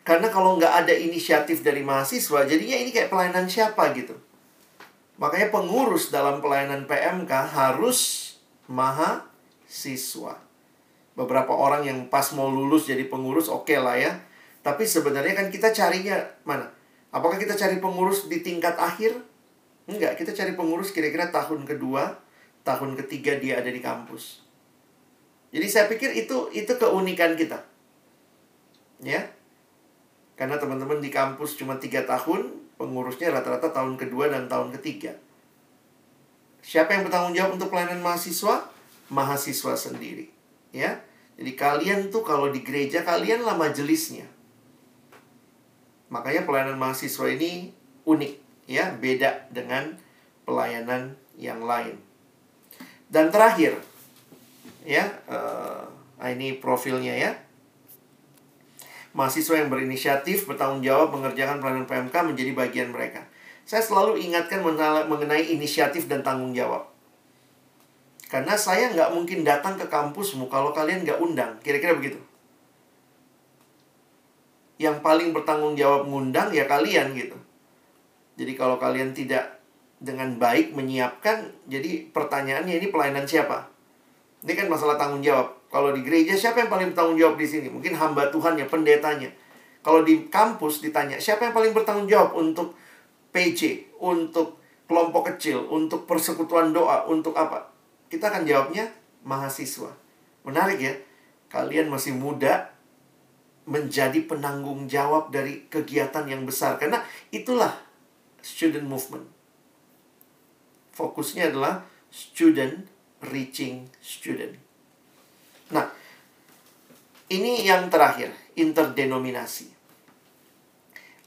Karena kalau nggak ada inisiatif dari mahasiswa, jadinya ini kayak pelayanan siapa gitu. Makanya pengurus dalam pelayanan PMK harus mahasiswa beberapa orang yang pas mau lulus jadi pengurus oke okay lah ya. Tapi sebenarnya kan kita carinya mana? Apakah kita cari pengurus di tingkat akhir? Enggak, kita cari pengurus kira-kira tahun kedua, tahun ketiga dia ada di kampus. Jadi saya pikir itu itu keunikan kita. Ya. Karena teman-teman di kampus cuma tiga tahun, pengurusnya rata-rata tahun kedua dan tahun ketiga. Siapa yang bertanggung jawab untuk pelayanan mahasiswa? Mahasiswa sendiri ya. Jadi kalian tuh kalau di gereja kalian lah majelisnya. Makanya pelayanan mahasiswa ini unik ya, beda dengan pelayanan yang lain. Dan terakhir ya, uh, ini profilnya ya. Mahasiswa yang berinisiatif bertanggung jawab mengerjakan pelayanan PMK menjadi bagian mereka. Saya selalu ingatkan mengenai inisiatif dan tanggung jawab. Karena saya nggak mungkin datang ke kampusmu kalau kalian nggak undang. Kira-kira begitu. Yang paling bertanggung jawab ngundang ya kalian gitu. Jadi kalau kalian tidak dengan baik menyiapkan, jadi pertanyaannya ini pelayanan siapa? Ini kan masalah tanggung jawab. Kalau di gereja siapa yang paling bertanggung jawab di sini? Mungkin hamba Tuhan ya, pendetanya. Kalau di kampus ditanya, siapa yang paling bertanggung jawab untuk PC, untuk kelompok kecil, untuk persekutuan doa, untuk apa? Kita akan jawabnya mahasiswa. Menarik ya. Kalian masih muda menjadi penanggung jawab dari kegiatan yang besar karena itulah student movement. Fokusnya adalah student reaching student. Nah, ini yang terakhir, interdenominasi.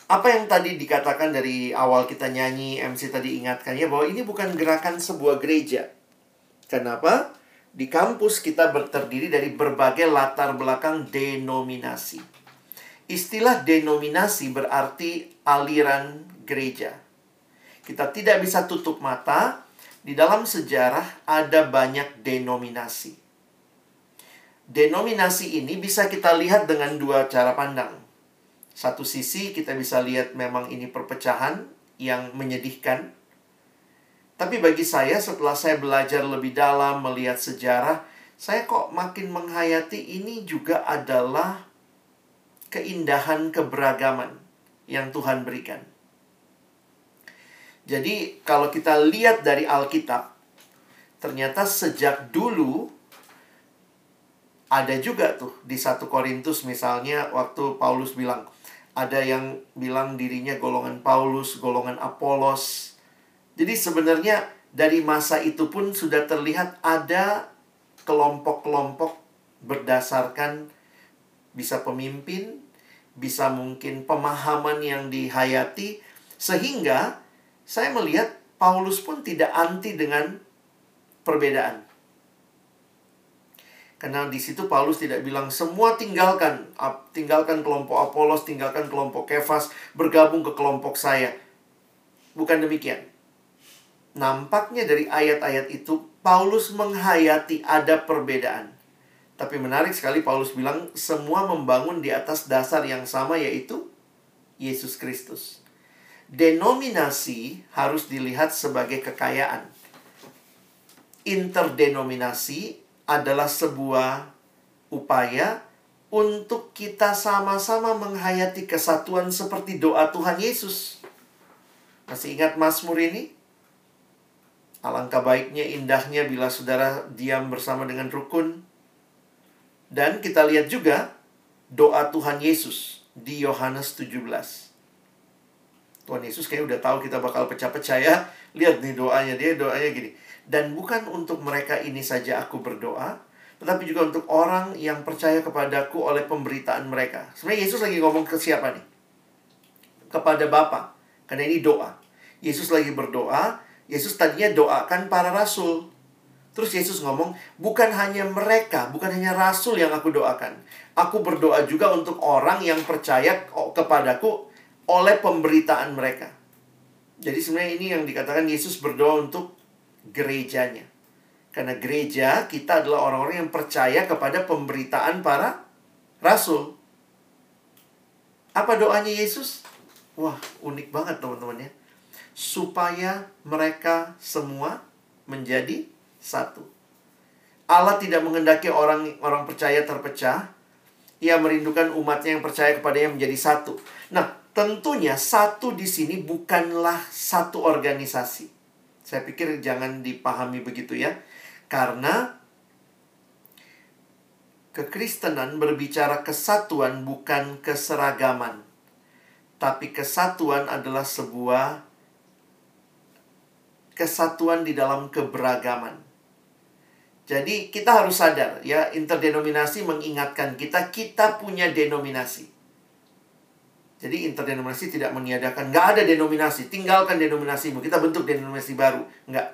Apa yang tadi dikatakan dari awal kita nyanyi, MC tadi ingatkan ya bahwa ini bukan gerakan sebuah gereja. Kenapa? Di kampus kita terdiri dari berbagai latar belakang denominasi. Istilah denominasi berarti aliran gereja. Kita tidak bisa tutup mata, di dalam sejarah ada banyak denominasi. Denominasi ini bisa kita lihat dengan dua cara pandang. Satu sisi kita bisa lihat memang ini perpecahan yang menyedihkan. Tapi bagi saya setelah saya belajar lebih dalam melihat sejarah, saya kok makin menghayati ini juga adalah keindahan keberagaman yang Tuhan berikan. Jadi kalau kita lihat dari Alkitab, ternyata sejak dulu ada juga tuh di satu Korintus misalnya waktu Paulus bilang, ada yang bilang dirinya golongan Paulus, golongan Apolos. Jadi sebenarnya dari masa itu pun sudah terlihat ada kelompok-kelompok berdasarkan bisa pemimpin, bisa mungkin pemahaman yang dihayati sehingga saya melihat Paulus pun tidak anti dengan perbedaan. Karena di situ Paulus tidak bilang semua tinggalkan, tinggalkan kelompok Apolos, tinggalkan kelompok Kefas, bergabung ke kelompok saya. Bukan demikian. Nampaknya dari ayat-ayat itu Paulus menghayati ada perbedaan. Tapi menarik sekali Paulus bilang semua membangun di atas dasar yang sama yaitu Yesus Kristus. Denominasi harus dilihat sebagai kekayaan. Interdenominasi adalah sebuah upaya untuk kita sama-sama menghayati kesatuan seperti doa Tuhan Yesus. Masih ingat Mazmur ini? Alangkah baiknya, indahnya bila saudara diam bersama dengan rukun. Dan kita lihat juga doa Tuhan Yesus di Yohanes 17. Tuhan Yesus kayak udah tahu kita bakal pecah-pecah ya. Lihat nih doanya dia, doanya gini. Dan bukan untuk mereka ini saja aku berdoa, tetapi juga untuk orang yang percaya kepadaku oleh pemberitaan mereka. Sebenarnya Yesus lagi ngomong ke siapa nih? Kepada Bapa. Karena ini doa. Yesus lagi berdoa, Yesus tadinya doakan para rasul. Terus Yesus ngomong, bukan hanya mereka, bukan hanya rasul yang aku doakan. Aku berdoa juga untuk orang yang percaya kepadaku oleh pemberitaan mereka. Jadi sebenarnya ini yang dikatakan Yesus berdoa untuk gerejanya. Karena gereja kita adalah orang-orang yang percaya kepada pemberitaan para rasul. Apa doanya Yesus? Wah, unik banget teman-teman ya. Supaya mereka semua menjadi satu. Allah tidak mengendaki orang orang percaya terpecah. Ia merindukan umatnya yang percaya kepadanya menjadi satu. Nah, tentunya satu di sini bukanlah satu organisasi saya pikir jangan dipahami begitu ya. Karena kekristenan berbicara kesatuan bukan keseragaman. Tapi kesatuan adalah sebuah kesatuan di dalam keberagaman. Jadi kita harus sadar ya, interdenominasi mengingatkan kita kita punya denominasi. Jadi interdenominasi tidak meniadakan, nggak ada denominasi, tinggalkan denominasimu, kita bentuk denominasi baru, nggak.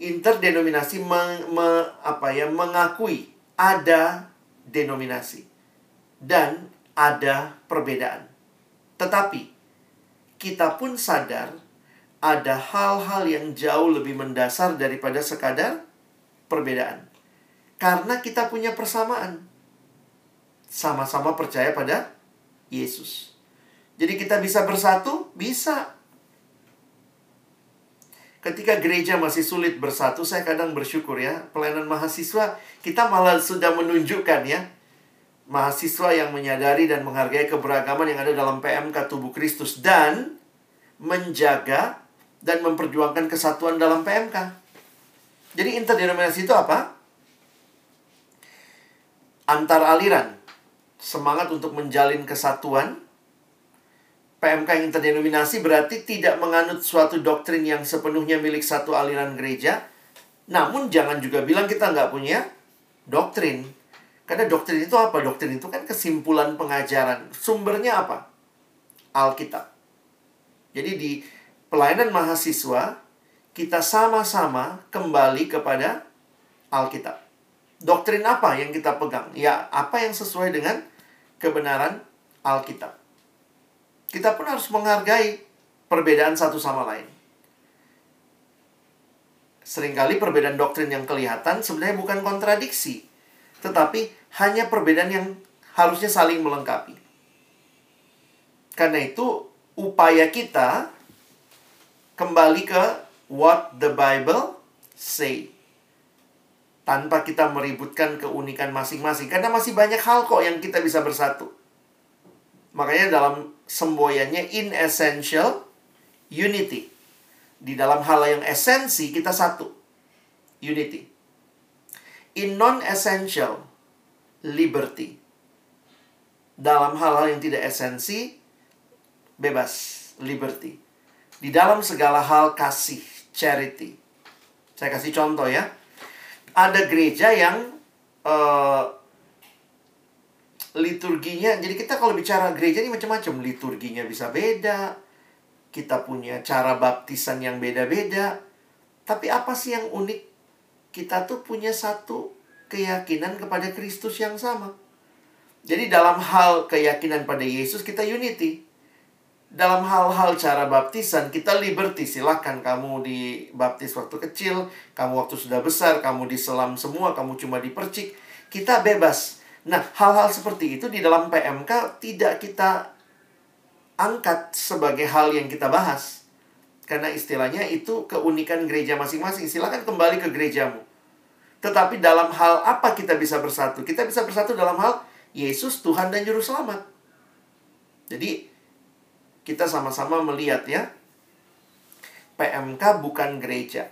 Interdenominasi meng, me, apa ya, mengakui ada denominasi dan ada perbedaan. Tetapi kita pun sadar ada hal-hal yang jauh lebih mendasar daripada sekadar perbedaan. Karena kita punya persamaan. Sama-sama percaya pada Yesus. Jadi kita bisa bersatu? Bisa. Ketika gereja masih sulit bersatu, saya kadang bersyukur ya. Pelayanan mahasiswa, kita malah sudah menunjukkan ya. Mahasiswa yang menyadari dan menghargai keberagaman yang ada dalam PMK Tubuh Kristus. Dan menjaga dan memperjuangkan kesatuan dalam PMK. Jadi interdenominasi itu apa? Antar aliran. Semangat untuk menjalin kesatuan PMK yang interdenominasi berarti tidak menganut suatu doktrin yang sepenuhnya milik satu aliran gereja. Namun jangan juga bilang kita nggak punya doktrin. Karena doktrin itu apa? Doktrin itu kan kesimpulan pengajaran. Sumbernya apa? Alkitab. Jadi di pelayanan mahasiswa kita sama-sama kembali kepada Alkitab. Doktrin apa yang kita pegang? Ya, apa yang sesuai dengan kebenaran Alkitab. Kita pun harus menghargai perbedaan satu sama lain. Seringkali perbedaan doktrin yang kelihatan sebenarnya bukan kontradiksi, tetapi hanya perbedaan yang harusnya saling melengkapi. Karena itu, upaya kita kembali ke what the Bible say. Tanpa kita meributkan keunikan masing-masing. Karena masih banyak hal kok yang kita bisa bersatu. Makanya dalam semboyannya in essential unity. Di dalam hal yang esensi kita satu. Unity. In non-essential liberty. Dalam hal-hal yang tidak esensi bebas liberty. Di dalam segala hal kasih charity. Saya kasih contoh ya. Ada gereja yang uh, liturginya, jadi kita kalau bicara gereja ini macam-macam. Liturginya bisa beda. Kita punya cara baptisan yang beda-beda. Tapi apa sih yang unik? Kita tuh punya satu keyakinan kepada Kristus yang sama. Jadi dalam hal keyakinan pada Yesus kita unity dalam hal-hal cara baptisan kita liberty. Silahkan kamu dibaptis waktu kecil kamu waktu sudah besar kamu diselam semua kamu cuma dipercik kita bebas. Nah hal-hal seperti itu di dalam PMK tidak kita angkat sebagai hal yang kita bahas. Karena istilahnya itu keunikan gereja masing-masing. Silahkan kembali ke gerejamu. Tetapi dalam hal apa kita bisa bersatu? Kita bisa bersatu dalam hal Yesus Tuhan dan Juru Selamat. Jadi kita sama-sama melihat ya. PMK bukan gereja.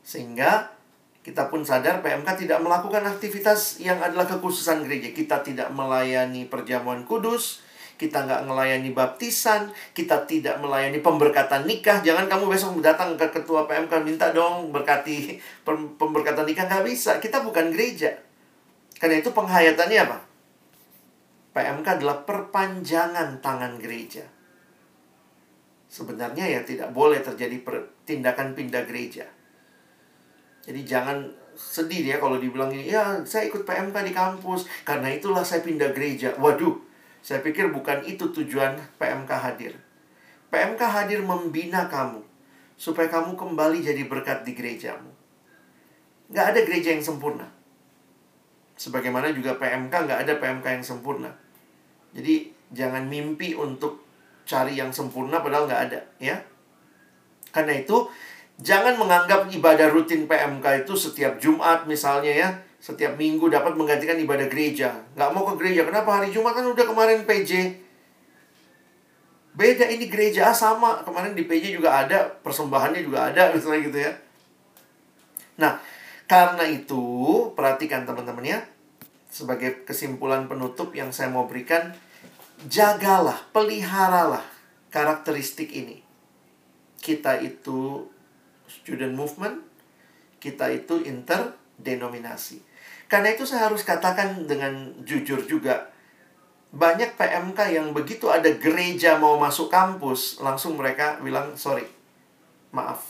Sehingga kita pun sadar PMK tidak melakukan aktivitas yang adalah kekhususan gereja. Kita tidak melayani perjamuan kudus, kita nggak melayani baptisan, kita tidak melayani pemberkatan nikah. Jangan kamu besok datang ke ketua PMK minta dong berkati *laughs* pemberkatan nikah nggak bisa. Kita bukan gereja. Karena itu penghayatannya apa? PMK adalah perpanjangan tangan gereja sebenarnya ya tidak boleh terjadi tindakan pindah gereja. Jadi jangan sedih ya kalau dibilang ini, ya saya ikut PMK di kampus, karena itulah saya pindah gereja. Waduh, saya pikir bukan itu tujuan PMK hadir. PMK hadir membina kamu, supaya kamu kembali jadi berkat di gerejamu. Nggak ada gereja yang sempurna. Sebagaimana juga PMK nggak ada PMK yang sempurna. Jadi jangan mimpi untuk cari yang sempurna padahal nggak ada ya. Karena itu jangan menganggap ibadah rutin PMK itu setiap Jumat misalnya ya. Setiap minggu dapat menggantikan ibadah gereja. Nggak mau ke gereja. Kenapa? Hari Jumat kan udah kemarin PJ beda ini gereja sama. Kemarin di PJ juga ada persembahannya juga ada *laughs* misalnya gitu ya. Nah karena itu perhatikan teman-teman ya. Sebagai kesimpulan penutup yang saya mau berikan jagalah, peliharalah karakteristik ini. Kita itu student movement, kita itu interdenominasi. Karena itu saya harus katakan dengan jujur juga, banyak PMK yang begitu ada gereja mau masuk kampus, langsung mereka bilang, sorry, maaf,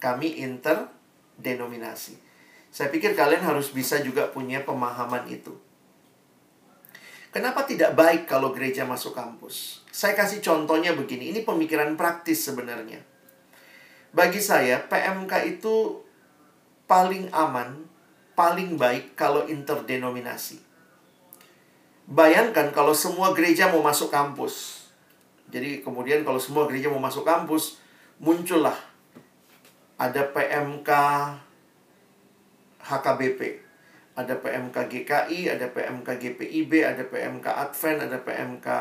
kami interdenominasi. Saya pikir kalian harus bisa juga punya pemahaman itu. Kenapa tidak baik kalau gereja masuk kampus? Saya kasih contohnya begini, ini pemikiran praktis sebenarnya. Bagi saya, PMK itu paling aman, paling baik kalau interdenominasi. Bayangkan kalau semua gereja mau masuk kampus. Jadi kemudian kalau semua gereja mau masuk kampus, muncullah ada PMK HKBP ada PMK GKI, ada PMK GPIB, ada PMK Advent, ada PMK uh,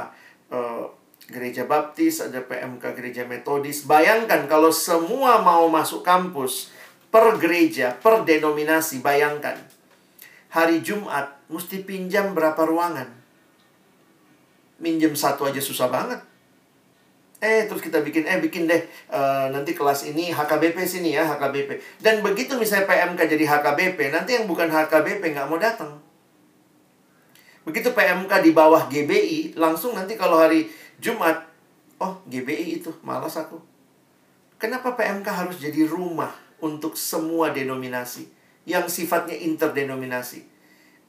eh, Gereja Baptis, ada PMK Gereja Metodis. Bayangkan kalau semua mau masuk kampus per gereja, per denominasi, bayangkan. Hari Jumat mesti pinjam berapa ruangan? Minjem satu aja susah banget. Eh, terus kita bikin, eh bikin deh uh, nanti kelas ini HKBP sini ya, HKBP. Dan begitu misalnya PMK jadi HKBP, nanti yang bukan HKBP nggak mau datang. Begitu PMK di bawah GBI, langsung nanti kalau hari Jumat GBI itu, malas aku. Kenapa PMK harus jadi rumah untuk semua denominasi yang sifatnya interdenominasi?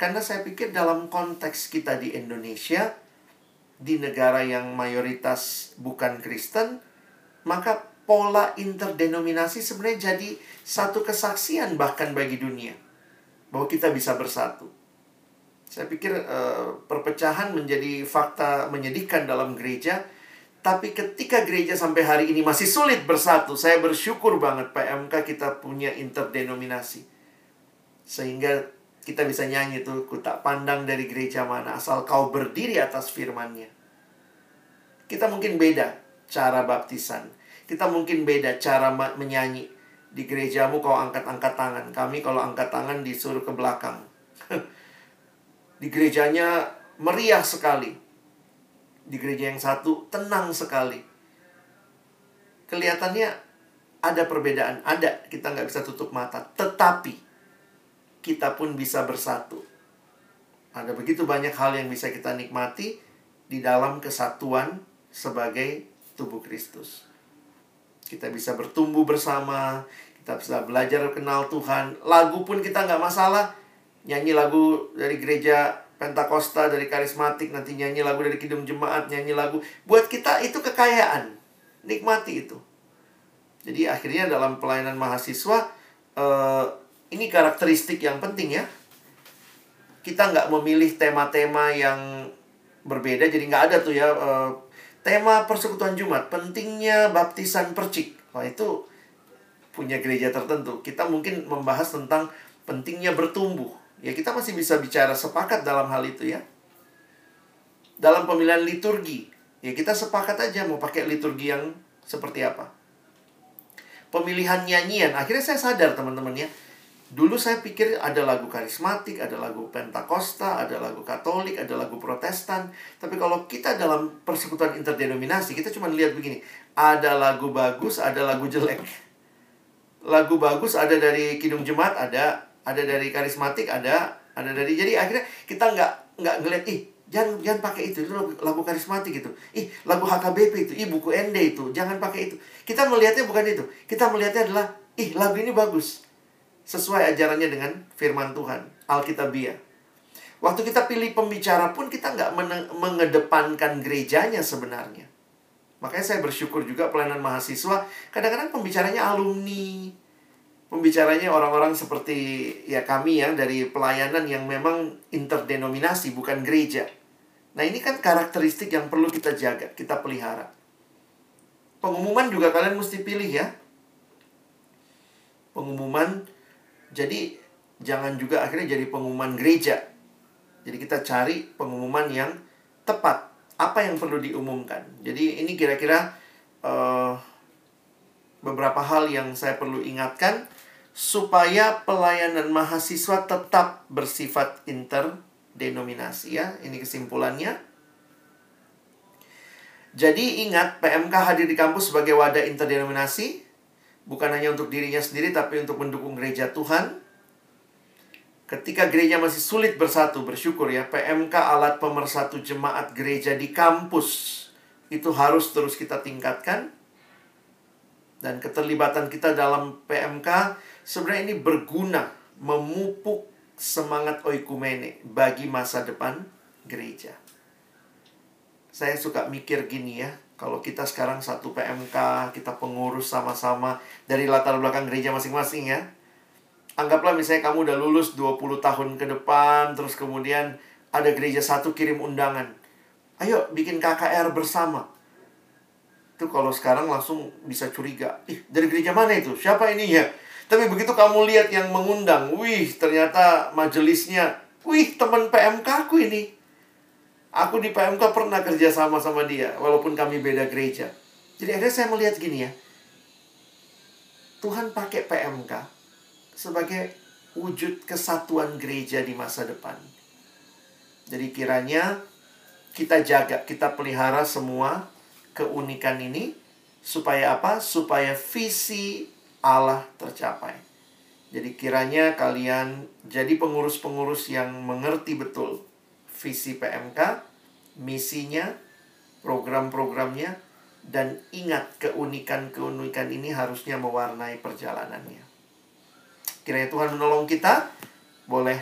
Karena saya pikir dalam konteks kita di Indonesia, di negara yang mayoritas bukan Kristen, maka pola interdenominasi sebenarnya jadi satu kesaksian bahkan bagi dunia bahwa kita bisa bersatu. Saya pikir uh, perpecahan menjadi fakta menyedihkan dalam gereja tapi ketika gereja sampai hari ini masih sulit bersatu, saya bersyukur banget PMK kita punya interdenominasi. Sehingga kita bisa nyanyi tuh, ku tak pandang dari gereja mana, asal kau berdiri atas firmannya. Kita mungkin beda cara baptisan. Kita mungkin beda cara menyanyi. Di gerejamu kau angkat-angkat tangan. Kami kalau angkat tangan disuruh ke belakang. *laughs* Di gerejanya meriah sekali di gereja yang satu tenang sekali. Kelihatannya ada perbedaan, ada kita nggak bisa tutup mata, tetapi kita pun bisa bersatu. Ada begitu banyak hal yang bisa kita nikmati di dalam kesatuan sebagai tubuh Kristus. Kita bisa bertumbuh bersama, kita bisa belajar kenal Tuhan. Lagu pun kita nggak masalah. Nyanyi lagu dari gereja Pentakosta dari karismatik nanti nyanyi lagu dari kidung jemaat nyanyi lagu buat kita itu kekayaan nikmati itu jadi akhirnya dalam pelayanan mahasiswa uh, ini karakteristik yang penting ya kita nggak memilih tema-tema yang berbeda jadi nggak ada tuh ya uh, tema persekutuan Jumat pentingnya baptisan percik wah itu punya gereja tertentu kita mungkin membahas tentang pentingnya bertumbuh Ya kita masih bisa bicara sepakat dalam hal itu ya. Dalam pemilihan liturgi, ya kita sepakat aja mau pakai liturgi yang seperti apa. Pemilihan nyanyian, akhirnya saya sadar teman-teman ya. Dulu saya pikir ada lagu karismatik, ada lagu pentakosta, ada lagu katolik, ada lagu protestan. Tapi kalau kita dalam persekutuan interdenominasi, kita cuma lihat begini. Ada lagu bagus, ada lagu jelek. Lagu bagus ada dari Kidung Jemaat, ada ada dari karismatik ada ada dari jadi akhirnya kita nggak nggak ngeliat ih jangan jangan pakai itu itu lagu, karismatik itu ih lagu HKBP itu ih buku ND itu jangan pakai itu kita melihatnya bukan itu kita melihatnya adalah ih lagu ini bagus sesuai ajarannya dengan firman Tuhan Alkitabiah waktu kita pilih pembicara pun kita nggak mengedepankan gerejanya sebenarnya makanya saya bersyukur juga pelayanan mahasiswa kadang-kadang pembicaranya alumni pembicaranya orang-orang seperti ya kami ya dari pelayanan yang memang interdenominasi bukan gereja. Nah, ini kan karakteristik yang perlu kita jaga, kita pelihara. Pengumuman juga kalian mesti pilih ya. Pengumuman jadi jangan juga akhirnya jadi pengumuman gereja. Jadi kita cari pengumuman yang tepat. Apa yang perlu diumumkan. Jadi ini kira-kira uh, beberapa hal yang saya perlu ingatkan supaya pelayanan mahasiswa tetap bersifat interdenominasi ya. Ini kesimpulannya. Jadi ingat PMK hadir di kampus sebagai wadah interdenominasi bukan hanya untuk dirinya sendiri tapi untuk mendukung gereja Tuhan. Ketika gereja masih sulit bersatu, bersyukur ya, PMK alat pemersatu jemaat gereja di kampus itu harus terus kita tingkatkan. Dan keterlibatan kita dalam PMK sebenarnya ini berguna memupuk semangat oikumene bagi masa depan gereja. Saya suka mikir gini ya, kalau kita sekarang satu PMK, kita pengurus sama-sama dari latar belakang gereja masing-masing ya. Anggaplah misalnya kamu udah lulus 20 tahun ke depan, terus kemudian ada gereja satu kirim undangan. Ayo bikin KKR bersama. Itu kalau sekarang langsung bisa curiga. Ih, dari gereja mana itu? Siapa ini ya? Tapi begitu kamu lihat yang mengundang, wih ternyata majelisnya, wih teman PMK aku ini. Aku di PMK pernah kerja sama sama dia, walaupun kami beda gereja. Jadi akhirnya saya melihat gini ya, Tuhan pakai PMK sebagai wujud kesatuan gereja di masa depan. Jadi kiranya kita jaga, kita pelihara semua keunikan ini supaya apa? Supaya visi Allah tercapai. Jadi kiranya kalian jadi pengurus-pengurus yang mengerti betul visi PMK, misinya, program-programnya, Dan ingat keunikan-keunikan ini harusnya mewarnai perjalanannya. Kiranya Tuhan menolong kita boleh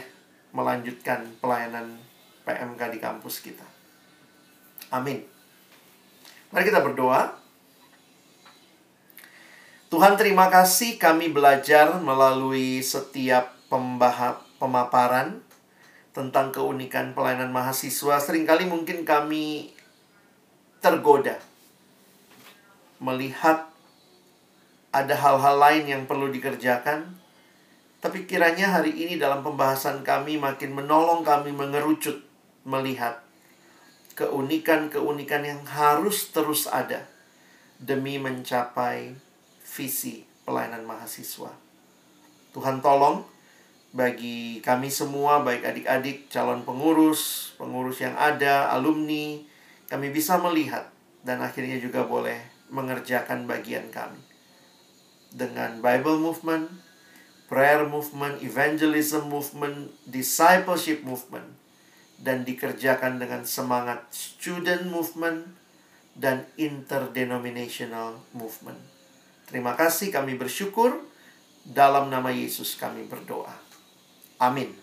melanjutkan pelayanan PMK di kampus kita. Amin. Mari kita berdoa. Tuhan terima kasih kami belajar melalui setiap pembahas pemaparan tentang keunikan pelayanan mahasiswa. Seringkali mungkin kami tergoda melihat ada hal-hal lain yang perlu dikerjakan. Tapi kiranya hari ini dalam pembahasan kami makin menolong kami mengerucut melihat keunikan-keunikan yang harus terus ada demi mencapai visi pelayanan mahasiswa. Tuhan tolong bagi kami semua, baik adik-adik, calon pengurus, pengurus yang ada, alumni, kami bisa melihat dan akhirnya juga boleh mengerjakan bagian kami. Dengan Bible Movement, Prayer Movement, Evangelism Movement, Discipleship Movement, dan dikerjakan dengan semangat Student Movement dan Interdenominational Movement. Terima kasih kami bersyukur. Dalam nama Yesus kami berdoa. Amin.